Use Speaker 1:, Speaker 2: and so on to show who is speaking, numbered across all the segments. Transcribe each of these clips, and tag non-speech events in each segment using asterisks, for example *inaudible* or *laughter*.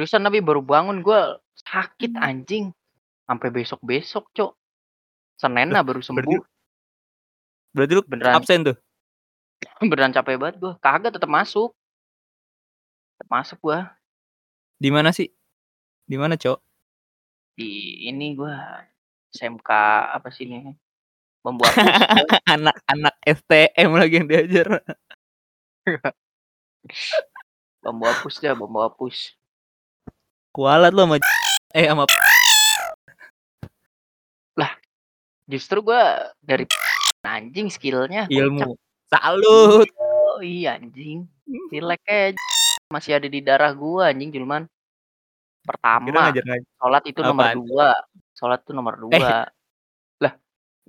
Speaker 1: Seriusan tapi baru bangun gue sakit anjing. Sampai besok-besok, Cok. Senin lah baru sembuh.
Speaker 2: Berarti berarti lu
Speaker 1: Beneran.
Speaker 2: absen tuh. *laughs*
Speaker 1: Beneran capek banget gue. Kagak tetap masuk. Tetap masuk gue.
Speaker 2: Di mana sih? Di mana, Cok?
Speaker 1: Di ini gue SMK apa sih ini? Hapus. *laughs*
Speaker 2: Anak-anak STM lagi yang diajar. *laughs*
Speaker 1: bambu hapus dah, bambu hapus.
Speaker 2: Kualat lu sama eh sama
Speaker 1: Justru gue dari anjing skillnya.
Speaker 2: ilmu. Salut.
Speaker 1: Oh iya anjing. Silek aja. Masih ada di darah gua anjing Julman. Pertama, sholat itu nomor
Speaker 2: Apaan?
Speaker 1: dua. Sholat itu nomor dua.
Speaker 2: Eh,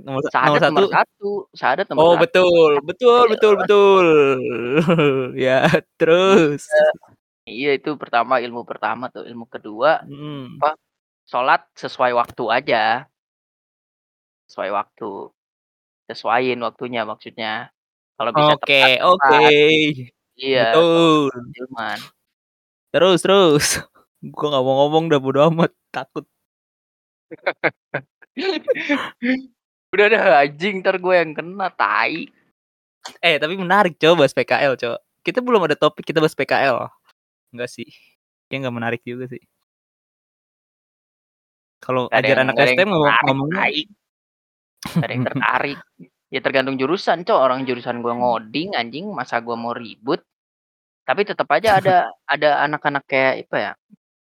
Speaker 2: Nomor,
Speaker 1: Sahadat
Speaker 2: nomor satu.
Speaker 1: nomor satu. Sahadat nomor
Speaker 2: Oh
Speaker 1: satu.
Speaker 2: betul, betul,
Speaker 1: Iya.
Speaker 2: betul, betul. *laughs* ya terus.
Speaker 1: Iya itu pertama ilmu pertama tuh. Ilmu kedua
Speaker 2: Hmm.
Speaker 1: sholat sesuai waktu aja. Sesuai waktu. Sesuaiin waktunya maksudnya. Kalau bisa
Speaker 2: Oke, oke.
Speaker 1: Iya.
Speaker 2: Betul. Terus, terus. Gua nggak mau ngomong dah bodo amat, takut. *laughs*
Speaker 1: Udah dah anjing ntar gue yang kena tai.
Speaker 2: Eh, tapi menarik coba bahas PKL, coba. Kita belum ada topik kita bahas PKL. Enggak sih. Kayak nggak menarik juga sih. Kalau ajar anak STM ngomong.
Speaker 1: Nggak ada yang tertarik. Ya tergantung jurusan, cok. Orang jurusan gua ngoding anjing, masa gua mau ribut. Tapi tetap aja *laughs* ada ada anak-anak kayak apa ya?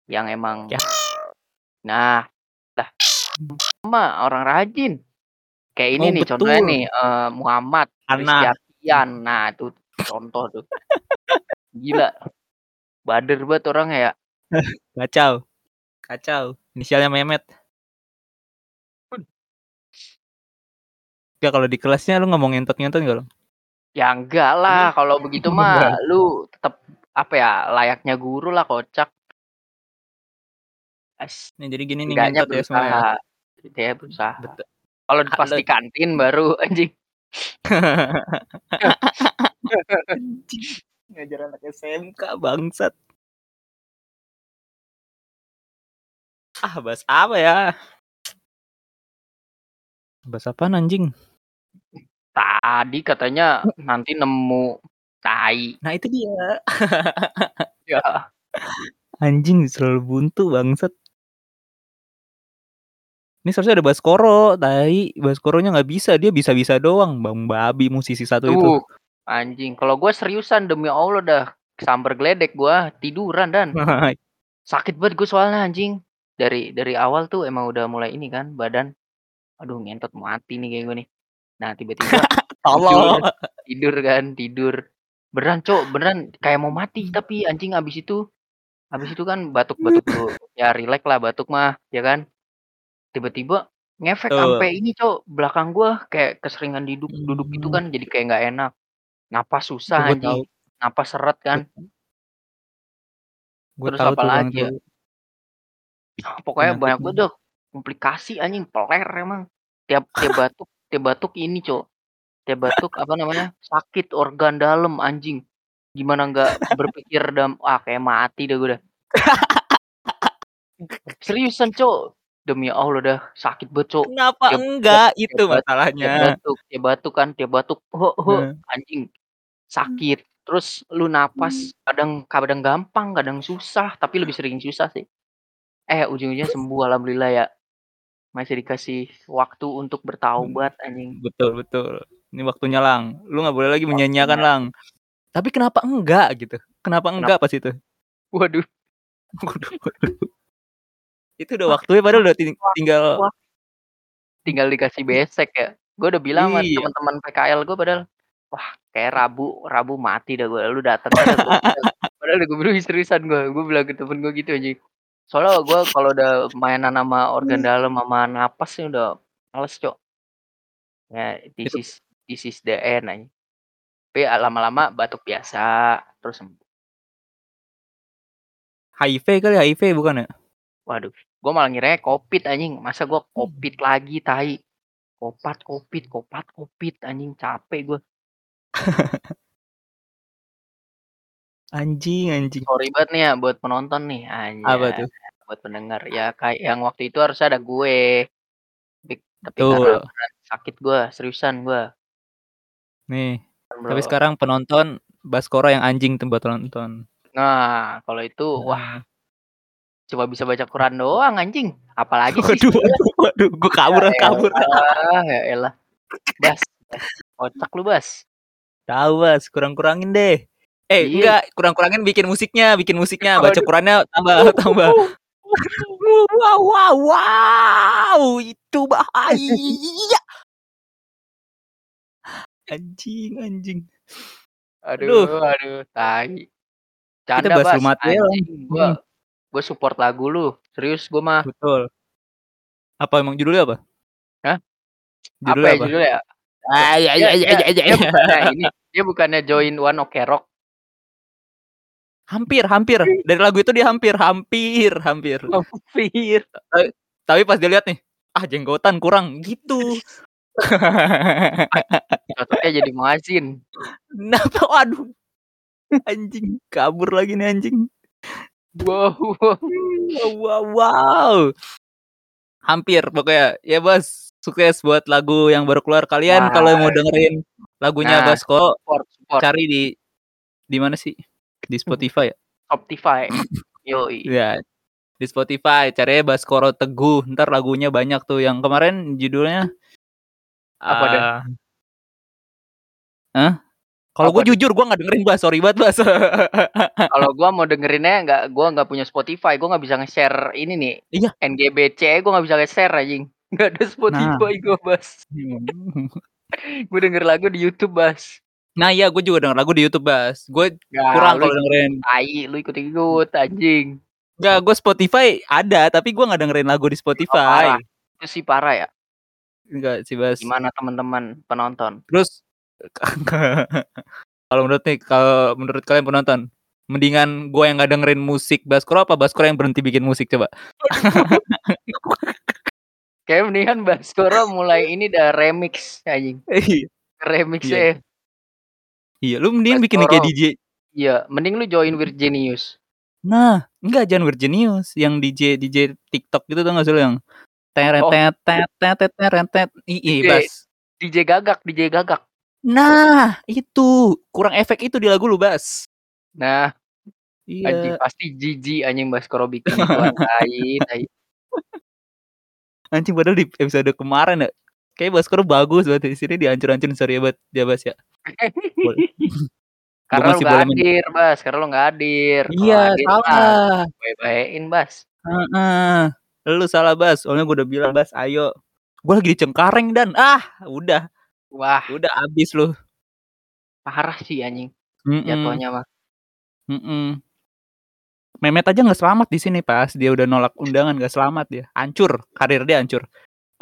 Speaker 1: Yang emang
Speaker 2: Ya.
Speaker 1: Nah, lah sama orang rajin. Kayak ini
Speaker 2: Oh,
Speaker 1: nih contohnya
Speaker 2: betul.
Speaker 1: nih eh, Muhammad
Speaker 2: Anak.
Speaker 1: Nah, itu contoh tuh. *laughs* Gila. Bader banget orang ya. *laughs*
Speaker 2: Kacau. Kacau. Inisialnya Mehmet. Ya kalau di kelasnya lu ngomong ngentot-ngentot enggak lo?
Speaker 1: Ya enggak lah, kalau begitu mah lu tetap apa ya layaknya guru lah kocak. As,
Speaker 2: Nih jadi gini nih ngentot ya semua ya.
Speaker 1: berusaha. Dia berusaha.
Speaker 2: Betul.
Speaker 1: Kalau pas di kantin baru *laughs* anjing. *laughs*
Speaker 2: Ngajar anak SMK bangsat. Ah, bahas apa ya? Bahas apa anjing?
Speaker 1: Tadi katanya nanti nemu tai.
Speaker 2: Nah, itu dia. *laughs*
Speaker 1: Ya.
Speaker 2: Anjing selalu buntu bangsat. Ini seharusnya ada Baskoro, tai. Baskoronya nggak bisa, dia bisa-bisa doang. Bang babi musisi satu itu.
Speaker 1: Tuh, anjing. Kalau gua seriusan demi Allah dah sambar geledek gua tiduran dan *laughs* sakit banget gue soalnya anjing. Dari dari awal tuh emang udah mulai ini kan badan. Aduh ngentot mati nih kayak gue nih. Nah tiba-tiba *laughs*
Speaker 2: Tolong.
Speaker 1: tidur kan tidur beneran cok beneran kayak mau mati tapi anjing abis itu abis itu kan batuk-batuk dulu ya relax lah batuk mah ya kan tiba-tiba ngefek sampai ini cok belakang gua kayak keseringan duduk duduk itu kan jadi kayak nggak enak napas susah
Speaker 2: Gua
Speaker 1: anjing
Speaker 2: tahu.
Speaker 1: napas seret kan
Speaker 2: Gue
Speaker 1: Terus
Speaker 2: tahu
Speaker 1: apa
Speaker 2: tuh
Speaker 1: lagi ya?
Speaker 2: tuh.
Speaker 1: pokoknya
Speaker 2: Penyakit
Speaker 1: banyak banget dah komplikasi anjing peler emang tiap tiap batuk tiap batuk ini cok tiap batuk apa namanya sakit organ dalam anjing gimana nggak berpikir dalam ah kayak mati dah gue dah seriusan cok demi allah dah sakit banget cok
Speaker 2: Kenapa
Speaker 1: Tiap-
Speaker 2: enggak?
Speaker 1: tiap-
Speaker 2: Itu
Speaker 1: tiap-
Speaker 2: masalahnya.
Speaker 1: tiap batuk tiap batuk kan tiap batuk ho ho
Speaker 2: Nah.
Speaker 1: anjing sakit terus lu napas kadang kadang gampang kadang susah tapi lebih sering susah sih eh ujung-ujungnya sembuh alhamdulillah ya masih dikasih waktu untuk bertaubat anjing
Speaker 2: Betul, betul. Ini waktunya lang. Lu nggak boleh lagi menyanyiakan
Speaker 1: Waktunya.
Speaker 2: lang. Tapi kenapa enggak gitu? Kenapa enggak pas itu?
Speaker 1: waduh *laughs*
Speaker 2: itu udah waktunya padahal udah ting- tinggal
Speaker 1: tinggal dikasih besek ya gue udah bilang sama
Speaker 2: Iya.
Speaker 1: teman-teman PKL gue padahal wah kayak Rabu Rabu mati dah gue lu datang *laughs* padahal gue bilang seriusan gue gue bilang ke temen gue gitu aja soalnya gue kalau udah mainan sama organ dalam sama napas sih udah males cok. Ya this is this is the end aja tapi ah, lama-lama batuk biasa terus sembuh.
Speaker 2: HIV kali HIV bukan ya?
Speaker 1: waduh gue malah ngira covid anjing. Masa gue covid lagi tai? Kopat covid kopat covid anjing. Capek gue *laughs*
Speaker 2: Anjing anjing.
Speaker 1: Sorry banget nih ya buat penonton nih,
Speaker 2: Apa
Speaker 1: anjay,
Speaker 2: tuh?
Speaker 1: buat pendengar. Ya kayak yang waktu itu harusnya ada gue. Tapi tapi karena
Speaker 2: Betul.
Speaker 1: beneran sakit gua, seriusan gua.
Speaker 2: Nih, tapi sekarang penonton Baskoro yang anjing tuh buat nonton.
Speaker 1: Nah, kalau itu wah
Speaker 2: Heeh.
Speaker 1: cuma bisa baca Quran doang anjing, apalagi sih
Speaker 2: Waduh
Speaker 1: sebenarnya.
Speaker 2: waduh waduh, kabur
Speaker 1: Ya
Speaker 2: kabur.
Speaker 1: elah ya elah. Bas, Bas, kocak lu, Bas.
Speaker 2: Tahu, Bas, kurang-kurangin deh. Eh,
Speaker 1: Iya.
Speaker 2: enggak, kurang-kurangin bikin musiknya bikin musiknya, baca. Qurannya tambah *laughs* tambah. Wow wow wow, itu bahaya. Anjing anjing.
Speaker 1: Aduh
Speaker 2: Aduh.
Speaker 1: aduh, tai.
Speaker 2: Kita
Speaker 1: Canda,
Speaker 2: bahas
Speaker 1: Bas,
Speaker 2: Lumatil.
Speaker 1: anjing gua
Speaker 2: Mhm.
Speaker 1: gua support lagu lu, serius gua mah.
Speaker 2: Betul. Apa emang judulnya apa?
Speaker 1: Hah? Apa
Speaker 2: Judulnya
Speaker 1: ya
Speaker 2: apa?
Speaker 1: judulnya ya?
Speaker 2: Ah, ya
Speaker 1: Dia
Speaker 2: ya ya
Speaker 1: dia
Speaker 2: ya ya
Speaker 1: dia
Speaker 2: ya.
Speaker 1: bukannya ini, dia bukannya join One Ok Rock?
Speaker 2: Hampir hampir, dari lagu itu dia hampir hampir hampir.
Speaker 1: Hampir.
Speaker 2: Tapi tapi pas dia lihat nih, ah jenggotan kurang, gitu.
Speaker 1: Cocoknya jadi muadzin.
Speaker 2: Kenapa? Waduh. Anjing, kabur lagi nih anjing.
Speaker 1: Wow wow.
Speaker 2: Wow wow. Hampir pokoknya. Ya, Bas, sukses buat lagu yang baru keluar. Kalian
Speaker 1: Nah.
Speaker 2: kalau mau dengerin lagunya
Speaker 1: Nah,
Speaker 2: Basko,
Speaker 1: support support.
Speaker 2: cari di di mana sih? Di Spotify ya?
Speaker 1: Spotify. *laughs* Yoi.
Speaker 2: Iya. Di Spotify cari Baskoro Teguh. Ntar lagunya banyak tuh. Yang kemarin judulnya
Speaker 1: Apa dah?
Speaker 2: ah, Hah? Kalau gue jujur gue nggak dengerin Bas, sorry banget Bas. *laughs*
Speaker 1: Kalau gua mau dengerinnya nggak gua nggak punya Spotify, gua nggak bisa nge-share ini nih.
Speaker 2: Iya.
Speaker 1: NGBC gua nggak bisa nge-share anjing. Nggak ada Spotify gua, Bas. *laughs* Gua denger lagu di YouTube, Bas.
Speaker 2: Nah iya gue juga denger lagu di YouTube Bas. Gue
Speaker 1: Nggak,
Speaker 2: kurang kalau dengerin.
Speaker 1: tai, lu ikut-ikut anjing.
Speaker 2: Enggak, gue Spotify ada, tapi gue nggak dengerin lagu di
Speaker 1: Oh,
Speaker 2: Spotify.
Speaker 1: parah. Itu sih parah ya.
Speaker 2: Enggak sih Bas.
Speaker 1: Gimana teman-teman penonton?
Speaker 2: Terus *laughs* kalau menurut nih, kalau menurut kalian penonton, mendingan gue yang nggak dengerin musik Baskoro apa Baskoro yang berhenti bikin musik coba? *laughs*
Speaker 1: Kayak mendingan Baskoro mulai ini dah remix anjing.
Speaker 2: Iya.
Speaker 1: Remix
Speaker 2: Iya.
Speaker 1: ya.
Speaker 2: Iya, lu mending bikin kayak. DJ.
Speaker 1: Iya, mending lu join Virginius.
Speaker 2: Nah, enggak jangan Virginius, yang DJ DJ TikTok gitu tuh nggak sih lu yang teret
Speaker 1: Oh.
Speaker 2: tet tet tet tet teret tet. Ih, ih,
Speaker 1: DJ.
Speaker 2: Bas.
Speaker 1: DJ Gagak, DJ Gagak.
Speaker 2: Nah, itu kurang efek itu di lagu lu, Bas.
Speaker 1: Nah, anjing
Speaker 2: Iya.
Speaker 1: pasti jijik anjing Baskoro bikin *laughs* tai, tai.
Speaker 2: Anjing padahal di episode kemarin ya, kayak Baskoro bagus banget di sini dihancur-hancurin sorry ya, Bat, ya Bas ya. Gua *laughs*
Speaker 1: Karena lu
Speaker 2: men
Speaker 1: hadir, Bas. Karena lu nggak hadir.
Speaker 2: Iya,
Speaker 1: hadir
Speaker 2: salah.
Speaker 1: bae-baein, Bas.
Speaker 2: Heeh. Lu salah, Bas. Soalnya gua udah bilang, "Bas, ayo." Gua lagi di Cengkareng dan ah, udah,
Speaker 1: Wah,
Speaker 2: udah abis lu.
Speaker 1: parah sih anjing jatuhnya mah.
Speaker 2: Memet aja nggak selamat di sini pas dia udah nolak undangan nggak selamat dia, hancur karir dia hancur.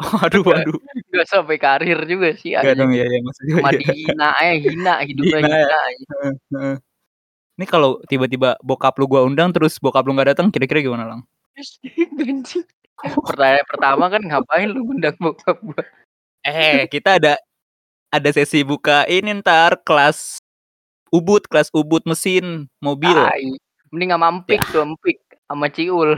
Speaker 2: *laughs* Waduh waduh.
Speaker 1: Nggak sampai karir juga sih
Speaker 2: Enggak dong ya ya maksudnya
Speaker 1: Cuma
Speaker 2: ya.
Speaker 1: dihina aja, hina hidupnya
Speaker 2: ya.
Speaker 1: hina.
Speaker 2: Heeh heeh. Ini kalau tiba-tiba bokap lu gua undang terus bokap lu nggak datang kira-kira gimana, Lang? *laughs*
Speaker 1: Anjing. Pertanyaan pertama kan ngapain lu ngundang bokap gua?
Speaker 2: Eh, kita ada ada sesi buka ini entar kelas Ubud, kelas Ubud mesin mobil.
Speaker 1: Tai. Mending sama Empik
Speaker 2: Ya.
Speaker 1: tuh, Empik sama Ciul.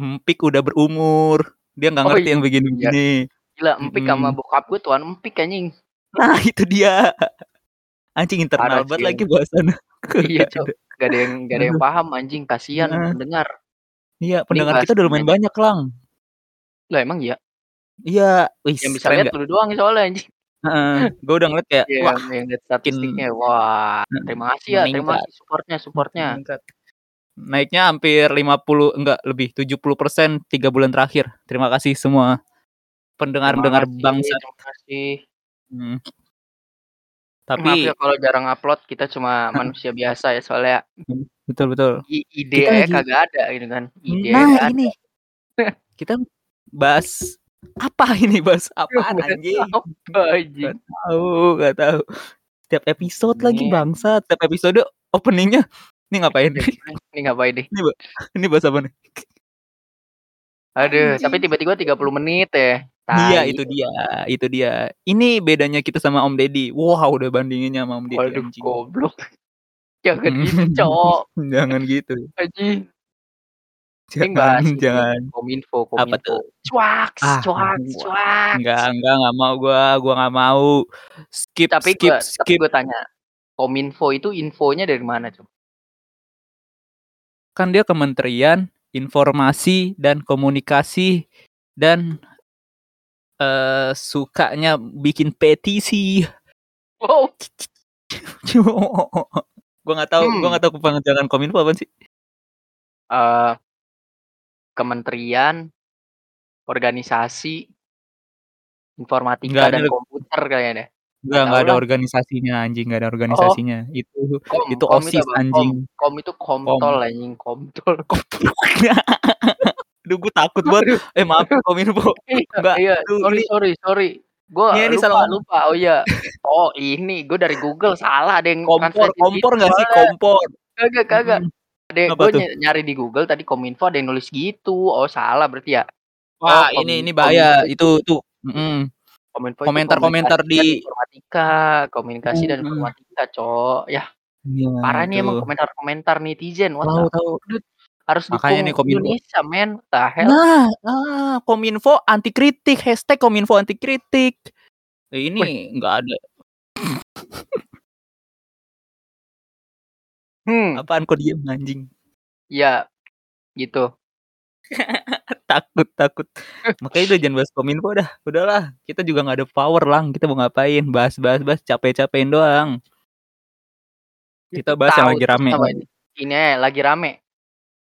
Speaker 2: Empik udah berumur, dia nggak
Speaker 1: Oh
Speaker 2: ngerti yang
Speaker 1: iya.
Speaker 2: begini-begini.
Speaker 1: Gila, Empik sama
Speaker 2: Mhm.
Speaker 1: bokap gua tuan Empik anjing.
Speaker 2: Nah, itu dia. Anjing internal
Speaker 1: Parah
Speaker 2: banget lagi bahasan.
Speaker 1: Iya, *laughs* Cok. Gak ada yang gak ada yang
Speaker 2: Aduh.
Speaker 1: paham anjing, kasihan
Speaker 2: Heeh.
Speaker 1: pendengar.
Speaker 2: Iya, pendengar kita udah lumayan banyak, Lang.
Speaker 1: Lah emang iya?
Speaker 2: Iya, wis
Speaker 1: Yang bisa lihat lu doang soalnya anjing.
Speaker 2: Heeh, gua udah ngeliat kayak,
Speaker 1: Iya,
Speaker 2: wah, makin
Speaker 1: statistiknya. Wah,
Speaker 2: heeh,
Speaker 1: terima kasih ya, terima
Speaker 2: meningkat.
Speaker 1: kasih supportnya, supportnya.
Speaker 2: Meningkat. Naiknya hampir 50 enggak lebih 70% 3 bulan terakhir. Terima kasih semua
Speaker 1: Terima
Speaker 2: pendengar-pendengar
Speaker 1: kasih,
Speaker 2: bangsat.
Speaker 1: terima kasih.
Speaker 2: Hmm.
Speaker 1: Maaf
Speaker 2: Tapi
Speaker 1: ya kalau jarang upload, kita cuma manusia biasa ya soalnya
Speaker 2: Hmm, betul betul.
Speaker 1: ide kagak ada gitu kan. Ide
Speaker 2: Nah,
Speaker 1: ada.
Speaker 2: ini kita bahas apa ini? Bahas apaan
Speaker 1: Bahas
Speaker 2: anjing?
Speaker 1: apa anjing?
Speaker 2: Gak tahu, gak tahu. Setiap episode lagi
Speaker 1: Ini
Speaker 2: bangsat. Setiap episode openingnya ini ngapain? *laughs*
Speaker 1: ini ngapain deh?
Speaker 2: Ini, ini bahas apa nih?
Speaker 1: Aduh, tapi tiba-tiba 30 menit ya.
Speaker 2: Iya,
Speaker 1: Tai.
Speaker 2: itu dia, itu dia. Ini bedanya kita sama Om Deddy. Wow, udah bandinginnya sama Om Deddy
Speaker 1: Waduh,
Speaker 2: anjing.
Speaker 1: goblok. Jangan gitu, Cok. *laughs*
Speaker 2: Jangan gitu.
Speaker 1: Anjing.
Speaker 2: Jangan
Speaker 1: ini,
Speaker 2: jangan.
Speaker 1: Kominfo
Speaker 2: Apa
Speaker 1: Kominfo.
Speaker 2: tuh?
Speaker 1: Cuaks
Speaker 2: Ah,
Speaker 1: cuaks
Speaker 2: gua
Speaker 1: cuaks.
Speaker 2: enggak enggak enggak mau gua, gua nggak mau. Skip
Speaker 1: Tapi
Speaker 2: skip
Speaker 1: gua tapi
Speaker 2: skip.
Speaker 1: gua tanya, Kominfo itu infonya dari mana, Cok?
Speaker 2: Kan dia Kementerian Informasi dan Komunikasi dan eee, sukanya bikin petisi.
Speaker 1: Wow. *laughs*
Speaker 2: Gua nggak tahu gua
Speaker 1: Hmm.
Speaker 2: nggak tahu kepanjangan Kominfo apaan sih.
Speaker 1: Eee, Kementerian Organisasi Informatika
Speaker 2: Enggak,
Speaker 1: dan
Speaker 2: leb
Speaker 1: Komputer kayaknya deh.
Speaker 2: Enggak
Speaker 1: Nggak
Speaker 2: enggak ada organisasinya anjing, enggak ada
Speaker 1: Oh.
Speaker 2: organisasinya. Itu
Speaker 1: Kom,
Speaker 2: itu
Speaker 1: kom itu
Speaker 2: OSIS
Speaker 1: apa? Kom.
Speaker 2: anjing.
Speaker 1: Kom itu
Speaker 2: Kom.
Speaker 1: Komtol anjing, Komtol. *laughs*
Speaker 2: Aduh gua takut banget. Eh maaf Kominfo.
Speaker 1: Iya
Speaker 2: Enggak,
Speaker 1: iya,
Speaker 2: aduh
Speaker 1: sorry sorry sorry. Gua
Speaker 2: Iya, ini
Speaker 1: lupa
Speaker 2: salah
Speaker 1: lupa. Oh iya. Oh ini, gua dari Google salah ada yang
Speaker 2: Kompor kompor
Speaker 1: gitu
Speaker 2: nggak sih? Kompor.
Speaker 1: Kagak kagak. Ada ny nyari di Google tadi Kominfo ada yang nulis gitu. Oh salah berarti ya? Oh
Speaker 2: Wah,
Speaker 1: kom
Speaker 2: ini ini bahaya.
Speaker 1: itu
Speaker 2: Itu tuh mhm.
Speaker 1: Kominfo
Speaker 2: Komentar-komentar
Speaker 1: dan
Speaker 2: di
Speaker 1: informatika komunikasi dan
Speaker 2: Mhm.
Speaker 1: informatika, Cok. Yah,
Speaker 2: Iya,
Speaker 1: parah nih emang komentar-komentar netizen. What
Speaker 2: Tahu tahu.
Speaker 1: Harus
Speaker 2: Makanya
Speaker 1: dukung
Speaker 2: nih Kominfo
Speaker 1: Indonesia, hell?
Speaker 2: Nah, ah, Kominfo anti kritik, hashtag Kominfo anti kritik. Eh, ini nggak ada.
Speaker 1: Hmm.
Speaker 2: Apaan kok diem anjing?
Speaker 1: Iya, gitu. *laughs*
Speaker 2: Takut takut. Makanya udah jangan bahas Kominfo dah. Udahlah, kita juga nggak ada power Lang. Kita mau ngapain? Bahas bahas bahas capek-capekin doang. Kita bahas yang
Speaker 1: Tahu
Speaker 2: lagi rame.
Speaker 1: sama ini. Ini aja, lagi rame.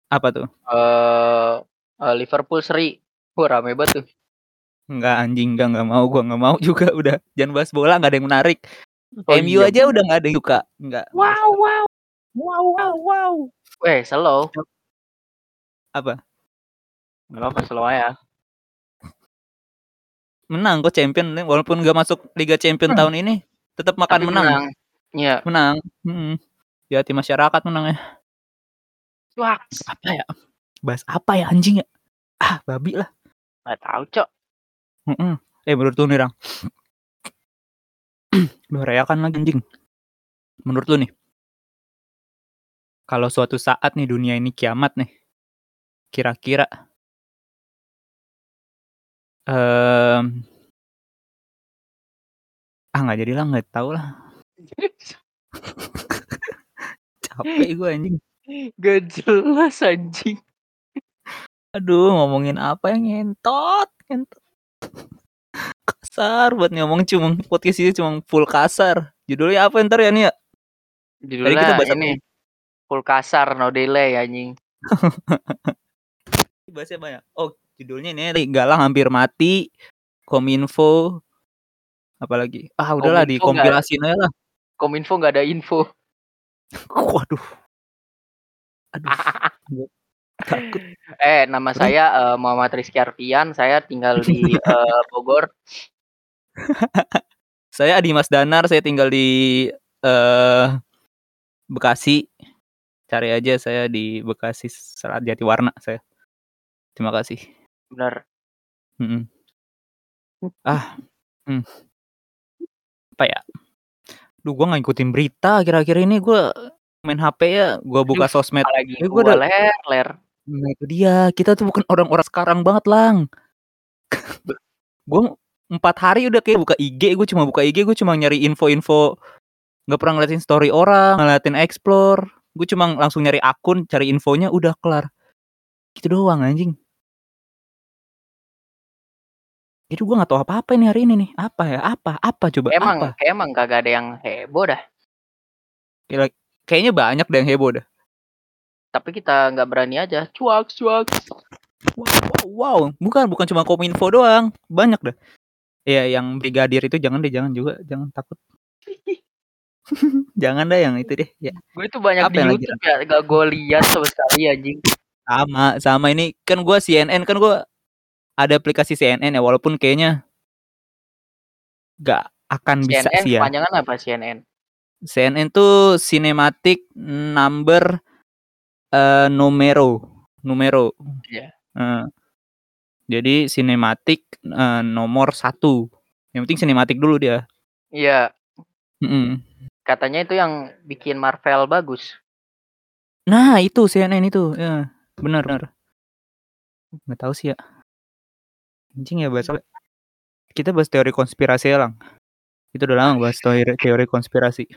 Speaker 2: Apa tuh?
Speaker 1: Eh, eh, Liverpool seri. Wah, rame banget tuh.
Speaker 2: Enggak anjing, enggak enggak mau gua enggak mau *laughs* juga udah. Jangan bahas bola enggak ada yang menarik.
Speaker 1: Oh
Speaker 2: MU
Speaker 1: iya,
Speaker 2: aja udah enggak ada yang suka. Enggak,
Speaker 1: Wow wow.
Speaker 2: Wow wow wow.
Speaker 1: Weh, slow.
Speaker 2: Apa?
Speaker 1: Enggak apa-apa, slow aja.
Speaker 2: Menang kok champion walaupun enggak masuk Liga Champion
Speaker 1: Hmm.
Speaker 2: tahun ini, tetap makan
Speaker 1: Tapi
Speaker 2: menang.
Speaker 1: menang. Iya.
Speaker 2: Menang. Mhm. Di hati masyarakat menang ya.
Speaker 1: Cuaks.
Speaker 2: Apa ya? Bahas apa ya anjing ya? Ah, babi lah.
Speaker 1: Nggak tahu, Cok.
Speaker 2: Mhm. Eh menurut lu nih, Rang. *clears throat* Udah reakan lagi anjing. Menurut lu nih. Kalau suatu saat nih dunia ini kiamat nih. Kira-kira Mmm. Ah, nggak jadi lah, nggak tahu lah. *laughs* Capek gue anjing.
Speaker 1: Gak jelas anjing.
Speaker 2: Aduh, ngomongin apa yang ngentot, ngentot. Kasar buat ngomong cuma podcast ini cuma full kasar. Judulnya apa ntar ya nih ya? Tadi kita
Speaker 1: Judulnya
Speaker 2: bahas apa?
Speaker 1: Full kasar no delay anjing. *laughs*
Speaker 2: Bahasnya banyak. Oh, judulnya ini Galang hampir mati, Kominfo, apalagi? Ah, udahlah
Speaker 1: nggak
Speaker 2: dikompilasin aja lah.
Speaker 1: Kominfo nggak ada info. *laughs*
Speaker 2: Waduh. Aduh, *laughs* takut.
Speaker 1: Eh, nama saya eh, Muhammad Rizky Arfian. Saya tinggal di eh, Bogor.
Speaker 2: Saya Adi Mas Danar, saya tinggal di eh Bekasi. Cari aja saya di Bekasi Serat Jatiwarna saya. Terima kasih.
Speaker 1: Bener.
Speaker 2: Mhm. Ah, hmm. Apa ya? Duh, gua nggak ngikutin berita akhir-akhir ini. Gua main HP ya, gua buka
Speaker 1: Aduh,
Speaker 2: sosmed.
Speaker 1: apalagi
Speaker 2: Eh, gua
Speaker 1: gua
Speaker 2: udah
Speaker 1: ler ler.
Speaker 2: Nah, itu dia. Kita tuh bukan orang-orang sekarang banget, Lang. *laughs* Gua 4 hari udah kayak buka IG, gua cuma buka IG, gua cuma nyari info-info nggak pernah ngeliatin story orang, ngeliatin explore. Gue cuma langsung nyari akun, cari infonya, udah kelar. Gitu doang anjing. Jadi gue nggak tahu apa-apa ini hari ini nih. Apa ya? Apa? Apa coba?
Speaker 1: Emang
Speaker 2: Apa?
Speaker 1: emang kagak ada yang heboh dah.
Speaker 2: Kira- Kayaknya banyak deh yang heboh dah.
Speaker 1: Tapi kita nggak berani aja. Cuak cuak.
Speaker 2: Wow, wow, wow. Bukan, bukan cuma kominfo doang. Banyak dah. Ya, yang brigadir itu jangan deh, jangan juga, jangan takut. *laughs* *laughs* jangan dah yang itu deh. Ya,
Speaker 1: Gue itu banyak
Speaker 2: Apa
Speaker 1: di
Speaker 2: yang lagi
Speaker 1: YouTube ya. Gak gue lihat sama sekali anjing.
Speaker 2: sama, sama ini kan gua CNN kan gua ada aplikasi CNN ya, walaupun kayaknya nggak akan bisa
Speaker 1: CNN
Speaker 2: sih ya.
Speaker 1: kepanjangan apa CNN?
Speaker 2: CNN tuh cinematic number eh numero, numero.
Speaker 1: Iya.
Speaker 2: Eh, jadi cinematic eh, nomor satu. Yang penting cinematic dulu dia.
Speaker 1: Iya.
Speaker 2: Mm-mm.
Speaker 1: Katanya itu yang bikin Marvel bagus.
Speaker 2: Nah, itu CNN itu, ya, benar benar. Nggak tahu sih ya. Anjing ya bahas kita bahas teori konspirasi ya, Lang. Itu udah lama bahas teori teori konspirasi.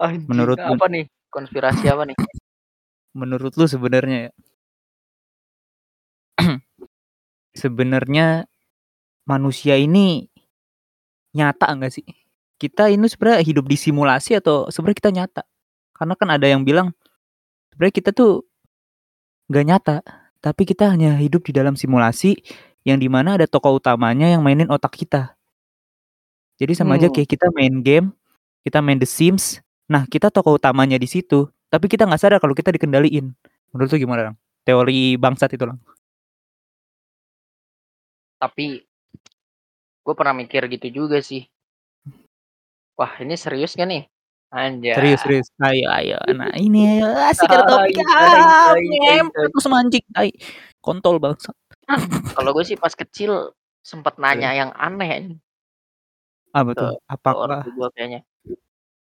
Speaker 1: Anjing,
Speaker 2: Menurut
Speaker 1: apa nih? Konspirasi apa nih?
Speaker 2: menurut lu sebenarnya ya? *clears throat* Sebenarnya manusia ini nyata enggak sih? Kita ini sebenarnya hidup di simulasi atau sebenarnya kita nyata? Karena kan ada yang bilang sebenarnya kita tuh nggak nyata, tapi kita hanya hidup di dalam simulasi yang di mana ada tokoh utamanya yang mainin otak kita. Jadi sama aja
Speaker 1: Hmm.
Speaker 2: kayak kita main game, kita main The Sims. Nah, kita tokoh utamanya di situ, tapi kita nggak sadar kalau kita dikendaliin. Menurut lu gimana, Lang? Teori bangsat itu, Lang.
Speaker 1: Tapi gue pernah mikir gitu juga sih. Wah, ini serius gak nih? Anjay.
Speaker 2: Serius, serius. Ayo, ayo. *laughs* Nah, ini asik ada topik. Ah, ngempet terus mancing. Tai. Kontol bangsat.
Speaker 1: Kalau gue sih pas kecil sempet nanya yang aneh
Speaker 2: Apa tuh?
Speaker 1: ke
Speaker 2: Apakah
Speaker 1: ortu gue kayaknya.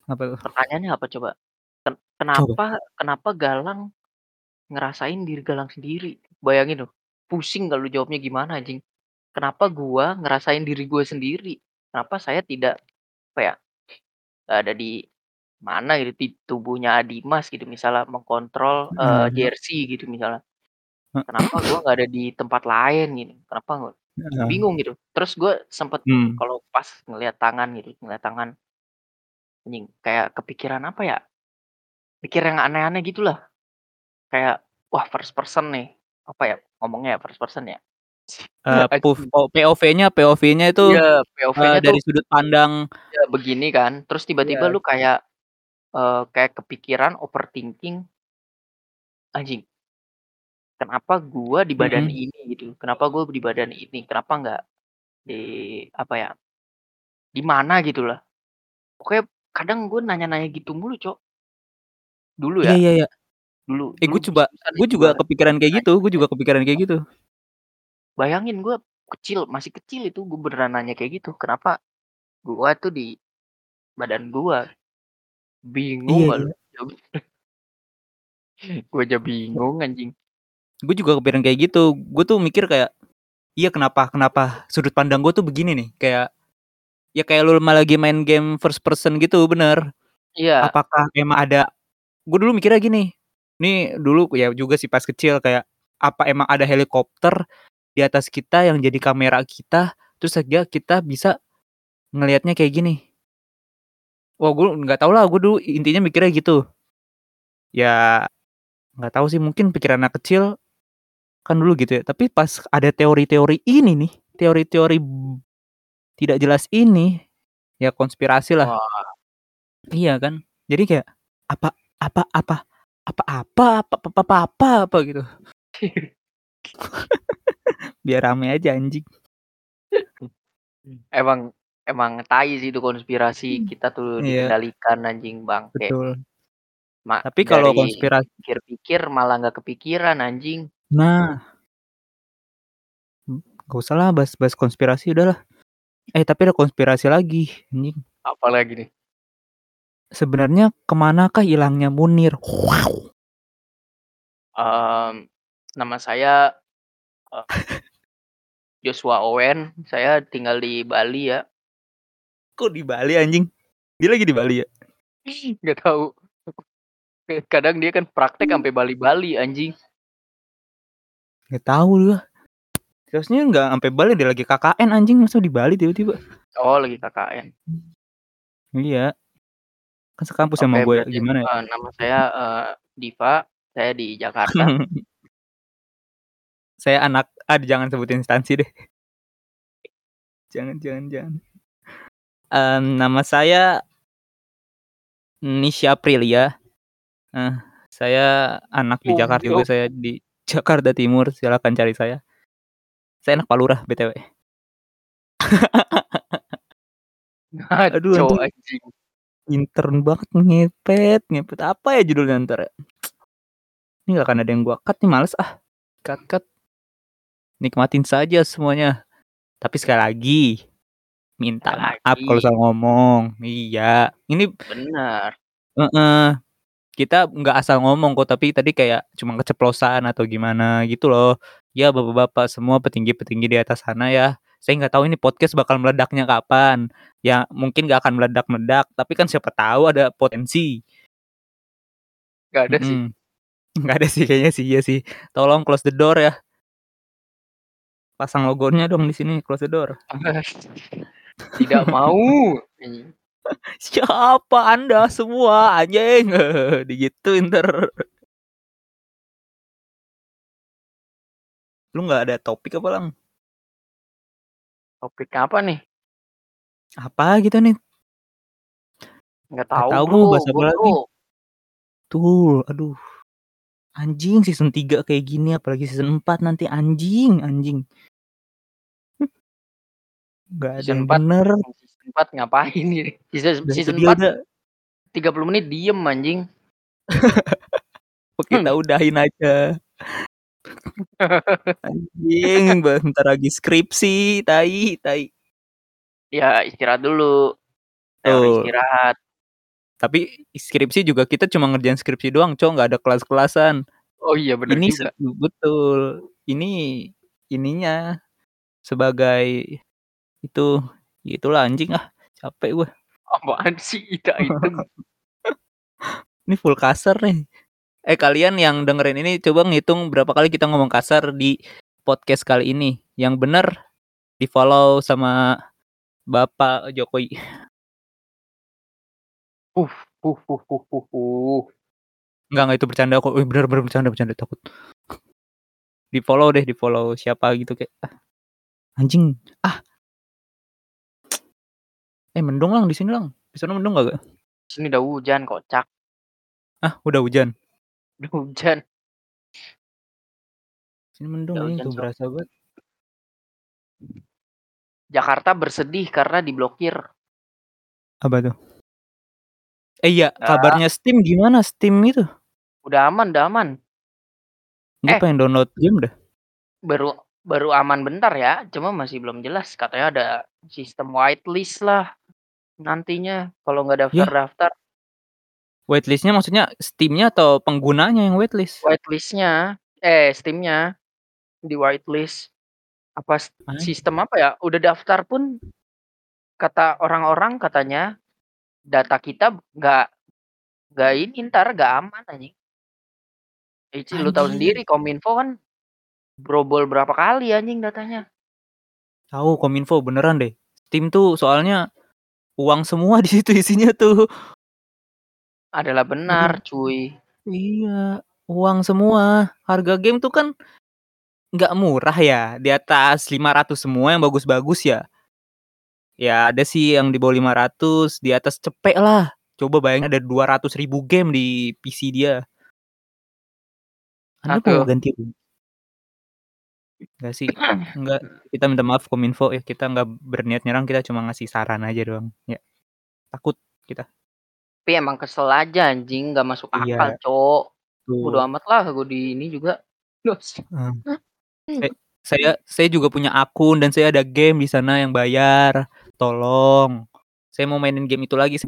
Speaker 2: apa?
Speaker 1: Pertanyaannya apa coba? Ken
Speaker 2: Coba.
Speaker 1: kenapa kenapa Galang ngerasain diri Galang sendiri? Bayangin loh, pusing kalau jawabnya gimana anjing. Kenapa gua ngerasain diri gue sendiri? Kenapa saya tidak apa ya? Ada di mana gitu di tubuhnya Adimas gitu misalnya mengkontrol
Speaker 2: Heeh.
Speaker 1: jersey gitu misalnya. Kenapa gua nggak ada di tempat lain gitu? Kenapa nggak?
Speaker 2: Heeh.
Speaker 1: Bingung gitu. Terus gue sempet
Speaker 2: Hmm.
Speaker 1: kalau pas ngelihat tangan gitu, ngelihat tangan anjing kayak kepikiran apa ya? Mikir yang aneh-aneh gitulah. Kayak wah first person nih. Apa ya ngomongnya ya first person ya?
Speaker 2: Eh, POV
Speaker 1: Anjing.
Speaker 2: oh, POV-nya POV-nya itu
Speaker 1: Iya,
Speaker 2: eh,
Speaker 1: POV-nya tuh
Speaker 2: dari sudut pandang
Speaker 1: ya begini kan. Terus tiba-tiba
Speaker 2: Iya.
Speaker 1: lu kayak eh, kayak kepikiran overthinking anjing. Kenapa gua di badan
Speaker 2: Mhm.
Speaker 1: ini gitu? Kenapa gua di badan ini? Kenapa nggak di apa ya? Di mana gitu lah. Pokoknya kadang gue nanya-nanya gitu mulu, Cok. Dulu
Speaker 2: Iya
Speaker 1: ya,
Speaker 2: iya iya.
Speaker 1: dulu
Speaker 2: Eh, gue coba gue
Speaker 1: nih
Speaker 2: juga
Speaker 1: gua
Speaker 2: kepikiran kayak gitu, gue juga kepikiran kayak gitu.
Speaker 1: Bayangin gue kecil, masih kecil itu gue beneran nanya kayak gitu. Kenapa gua tuh di badan gua? Bingung
Speaker 2: Iya iya.
Speaker 1: Gue aja *laughs* bingung anjing.
Speaker 2: Gue juga kepikiran kayak gitu. Gue tuh mikir kayak iya kenapa kenapa sudut pandang gue tuh begini nih, kayak ya kayak lu mah lagi main game first person gitu, bener.
Speaker 1: Iya.
Speaker 2: Apakah emang ada gue dulu mikirnya gini, nih dulu ya juga sih pas kecil kayak apa emang ada helikopter di atas kita yang jadi kamera kita, terus aja kita bisa ngelihatnya kayak gini. Wah, gue nggak tahu lah, gue dulu intinya mikirnya gitu. Ya nggak tahu sih, mungkin pikiran anak kecil kan dulu gitu ya. Tapi pas ada teori-teori ini nih, teori-teori tidak jelas ini, ya konspirasi lah.
Speaker 1: Wah,
Speaker 2: Iya kan? Jadi kayak apa apa apa apa apa apa apa apa apa, apa gitu. *laughs* Biar rame aja anjing. *laughs*
Speaker 1: emang emang tai sih itu konspirasi kita tuh
Speaker 2: Iya,
Speaker 1: dikendalikan anjing bangke.
Speaker 2: betul.
Speaker 1: Ma
Speaker 2: Tapi kalau konspirasi
Speaker 1: pikir-pikir malah nggak kepikiran anjing.
Speaker 2: nah, gak usah lah bahas bahas konspirasi udahlah. Eh, tapi ada konspirasi lagi, anjing.
Speaker 1: Apalagi nih?
Speaker 2: Sebenarnya ke manakah hilangnya Munir? Wow.
Speaker 1: Em, nama saya eh, *laughs* Joshua Owen. Saya tinggal di Bali ya.
Speaker 2: Kok di Bali anjing? Dia lagi di Bali ya? *laughs*
Speaker 1: Nggak tahu. *laughs* Kadang dia kan praktek sampai Bali-Bali anjing.
Speaker 2: Gak tahu gua. Terusnya nggak sampai Bali dia lagi KKN anjing masa di Bali tiba-tiba.
Speaker 1: Oh, lagi KKN.
Speaker 2: Iya. Kan sekampus sama gue gimana ya?
Speaker 1: eh, nama saya eh, Diva. Saya di Jakarta. *laughs*
Speaker 2: Saya anak ah jangan sebutin instansi deh. Jangan jangan jangan. Em, nama saya Nisha Aprilia. Eh, saya anak di Jakarta juga
Speaker 1: Goblok.
Speaker 2: saya di Jakarta Timur. Silakan cari saya. Saya anak Palurah *laughs* BTW. Aduh, anjing. Intern banget ngepet, ngepet apa ya judulnya ntar ya? Ini gak akan ada yang gua cut nih males ah. Cut cut. Nikmatin saja semuanya. Tapi sekali lagi, minta
Speaker 1: Sekali
Speaker 2: maaf kalau salah ngomong. Iya, ini
Speaker 1: Bener.
Speaker 2: heeh, kita nggak asal ngomong kok, tapi tadi kayak cuma keceplosan atau gimana gitu loh. Ya Bapak-bapak semua petinggi-petinggi di atas sana ya, saya nggak tahu ini podcast bakal meledaknya kapan. Ya mungkin nggak akan meledak-meledak, tapi kan siapa tahu ada potensi.
Speaker 1: Nggak ada sih.
Speaker 2: Mhm. Nggak ada sih kayaknya sih, iya sih. Tolong close the door ya. Pasang logonya dong di sini, close the door. *laughs*
Speaker 1: Tidak mau. *laughs*
Speaker 2: Siapa Anda semua anjing, *laughs* digituin entar. Lu nggak ada topik apa, Lang?
Speaker 1: Topik apa nih?
Speaker 2: Apa gitu nih?
Speaker 1: Nggak
Speaker 2: Nggak
Speaker 1: tahu
Speaker 2: tahu
Speaker 1: Bro,
Speaker 2: gua mau bahas apa lagi. Tuh, aduh. Anjing season 3 kayak gini apalagi season 4 nanti anjing, anjing. Nggak ada
Speaker 1: Season
Speaker 2: yang
Speaker 1: 4
Speaker 2: bener.
Speaker 1: season 4 ngapain ini? Season season
Speaker 2: dia
Speaker 1: 4
Speaker 2: udah
Speaker 1: 30 menit diem anjing. *laughs*
Speaker 2: Oh, kita udahin aja. *laughs* Anjing, bentar lagi skripsi, tai, tai.
Speaker 1: Ya istirahat dulu. Teori
Speaker 2: Tuh.
Speaker 1: istirahat.
Speaker 2: Tapi skripsi juga kita cuma ngerjain skripsi doang, Cok, nggak ada kelas-kelasan.
Speaker 1: Oh iya bener
Speaker 2: Ini
Speaker 1: juga.
Speaker 2: betul. Ini ininya sebagai itu, itulah anjing ah, capek gua.
Speaker 1: Apaan sih item? *laughs*
Speaker 2: Ini full kasar nih. Eh kalian yang dengerin ini coba ngitung berapa kali kita ngomong kasar di podcast kali ini. Yang bener di-follow sama Bapak Jokowi. Enggak, enggak itu bercanda kok. Wih, bener bener bercanda, bercanda takut. Di-follow deh, di-follow siapa gitu kayak ah, anjing. Ah. Eh mendung lang di sini lang. Di sana mendung gak?
Speaker 1: Sini udah hujan kocak.
Speaker 2: Ah, udah hujan.
Speaker 1: Udah hujan.
Speaker 2: Sini mendung
Speaker 1: Udah hujan,
Speaker 2: tuh berasa banget.
Speaker 1: Jakarta bersedih karena diblokir.
Speaker 2: Apa tuh? Eh iya,
Speaker 1: Ah.
Speaker 2: kabarnya Steam gimana? Steam itu?
Speaker 1: Udah aman, udah aman.
Speaker 2: Gue
Speaker 1: Eh.
Speaker 2: pengen download game dah.
Speaker 1: Baru baru aman bentar ya, cuma masih belum jelas. Katanya ada sistem whitelist lah nantinya kalau nggak
Speaker 2: Ya.
Speaker 1: daftar-daftar.
Speaker 2: Waitlist-nya maksudnya Steam-nya atau penggunanya yang waitlist?
Speaker 1: Whitelist-nya, eh Steam-nya di whitelist. Apa
Speaker 2: Anjing.
Speaker 1: sistem apa ya? Udah daftar pun kata orang-orang katanya data kita nggak nggak ini ntar nggak aman anjing. Itu lu tahu sendiri Kominfo kan brobol berapa kali anjing datanya.
Speaker 2: Tahu Kominfo beneran deh. Steam tuh soalnya uang semua *laughs* di situ isinya tuh.
Speaker 1: Adalah benar, cuy.
Speaker 2: Iya, uang semua. Harga game tuh kan nggak murah ya, di atas 500 semua yang bagus-bagus ya. Ya ada sih yang di bawah 500, di atas cepek lah. Coba bayangin ada 200 ribu game di PC dia. Anda mau ganti? Enggak sih, *clears throat* enggak. Kita minta maaf Kominfo ya, kita nggak berniat nyerang, kita cuma ngasih saran aja doang. Ya. Takut kita.
Speaker 1: Tapi emang kesel aja anjing, nggak masuk
Speaker 2: Iya.
Speaker 1: akal, Cok. Bodo amat lah gue di ini juga. Dos.
Speaker 2: Hmm. Eh, saya saya juga punya akun dan saya ada game di sana yang bayar. Tolong. Saya mau mainin game itu lagi.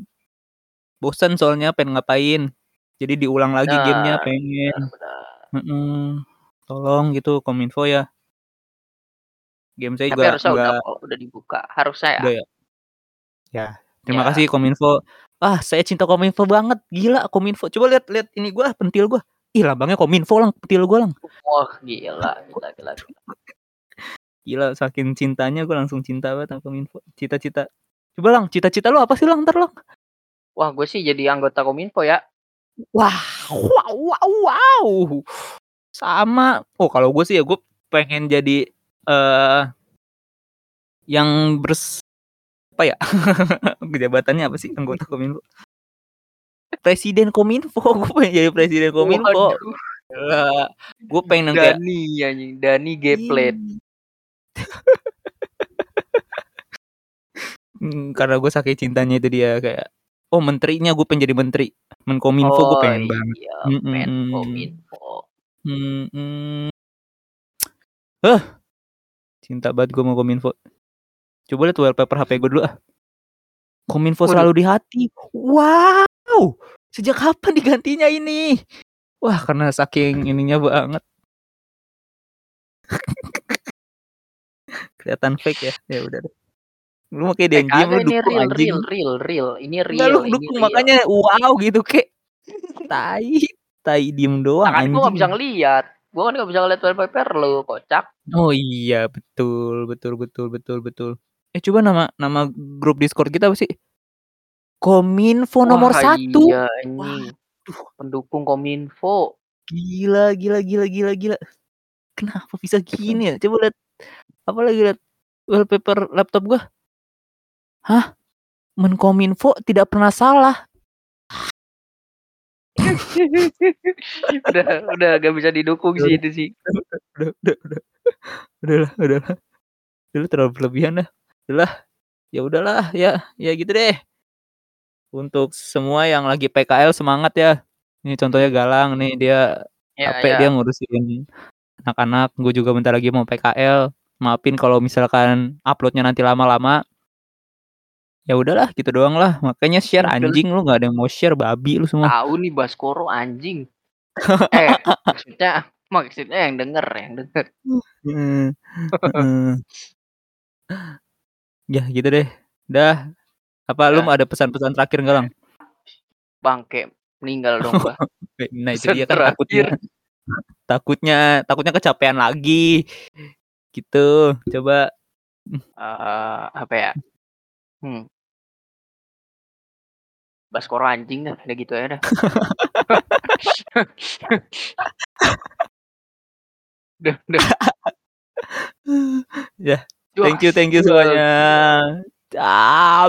Speaker 2: Bosan soalnya pengen ngapain. Jadi diulang lagi gamenya
Speaker 1: Benar,
Speaker 2: pengen.
Speaker 1: benar.
Speaker 2: Mm-mm. Tolong gitu Kominfo ya. Game saya
Speaker 1: Tapi
Speaker 2: juga
Speaker 1: harusnya udah
Speaker 2: nggak
Speaker 1: kok, udah dibuka. Harusnya ya.
Speaker 2: udah ya. Ya, terima
Speaker 1: Ya.
Speaker 2: kasih Kominfo. Ah, saya cinta Kominfo banget. Gila Kominfo. Coba lihat lihat ini gua pentil gua. Ih, lambangnya Kominfo lang, pentil gua lang.
Speaker 1: Wah, gila, gila, gila. gila.
Speaker 2: Gila, saking cintanya gua langsung cinta banget sama Kominfo. Cita-cita. Coba lang, cita-cita lu apa sih lang? Ntar lang.
Speaker 1: Wah, gue sih jadi anggota Kominfo ya.
Speaker 2: Wah, wow, wow, wow. Sama. Oh, kalau gue sih ya gue pengen jadi eh yang bers apa ya? *laughs* Jabatannya apa sih anggota Kominfo? Presiden Kominfo, *laughs* gue pengen jadi presiden Kominfo. Gue pengen yang kayak
Speaker 1: Dani Dani Geplet.
Speaker 2: Hmm, karena gue saking cintanya itu dia kayak oh menterinya gue pengen jadi menteri menkominfo gue
Speaker 1: Oh
Speaker 2: pengen banget
Speaker 1: iya,
Speaker 2: Mm, mm,
Speaker 1: Menkominfo.
Speaker 2: hmm, hmm. Huh, cinta banget gue mau kominfo Coba lihat wallpaper HP gue dulu ah. Kominfo
Speaker 1: Waduh.
Speaker 2: selalu di hati. Wow. Sejak kapan digantinya ini? Wah, karena saking ininya banget. *laughs* Kelihatan fake ya. Ya udah deh. Lu mau kayak
Speaker 1: Eh,
Speaker 2: diem lu
Speaker 1: ini
Speaker 2: dukung
Speaker 1: real,
Speaker 2: anjing.
Speaker 1: real, real, real. Ini real,
Speaker 2: lu
Speaker 1: ini
Speaker 2: dukung
Speaker 1: real.
Speaker 2: makanya wow gitu kek. Tai, tai diem doang
Speaker 1: Nah, kan gua nggak bisa ngeliat. Gua kan nggak bisa ngeliat wallpaper lu, kocak.
Speaker 2: Oh iya, betul, betul, betul, betul, betul. Eh coba nama nama grup Discord kita apa sih? Kominfo nomor
Speaker 1: Wah,
Speaker 2: satu.
Speaker 1: iya anjing.
Speaker 2: Waduh,
Speaker 1: Pendukung Kominfo.
Speaker 2: gila, gila, gila, gila, gila. Kenapa bisa gini ya? Coba lihat apa lagi lihat wallpaper laptop gua. Hah? Menkominfo tidak pernah salah. *laughs*
Speaker 1: udah, udah gak bisa didukung sih itu sih.
Speaker 2: Udah, udah, udah. Udahlah, udahlah. Dulu terlalu berlebihan dah. Udahlah. Ya udahlah, ya, ya gitu deh. Untuk semua yang lagi PKL semangat ya. Ini contohnya Galang nih dia
Speaker 1: Ya,
Speaker 2: capek
Speaker 1: ya.
Speaker 2: dia ngurusin anak-anak. Gue juga bentar lagi mau PKL. Maafin kalau misalkan uploadnya nanti lama-lama. Ya udahlah, gitu doang lah. Makanya share
Speaker 1: lah.
Speaker 2: anjing lu nggak ada yang mau share babi lu semua.
Speaker 1: Tahu nih Baskoro anjing. *laughs* eh, maksudnya maksudnya yang denger, yang denger.
Speaker 2: Heeh. *laughs* Ya gitu deh. Dah. Apa lu ada pesan-pesan terakhir nggak lang?
Speaker 1: Bangke meninggal dong gua. *laughs*
Speaker 2: Nah itu dia kan takutnya, takutnya, takutnya kecapean lagi. Gitu. Coba.
Speaker 1: Eh, apa ya? Hmm. Baskoro anjing dah, udah gitu aja dah. *laughs* Udah, udah.
Speaker 2: Ya.
Speaker 1: Juas,
Speaker 2: Thank you, thank you semuanya. Ah.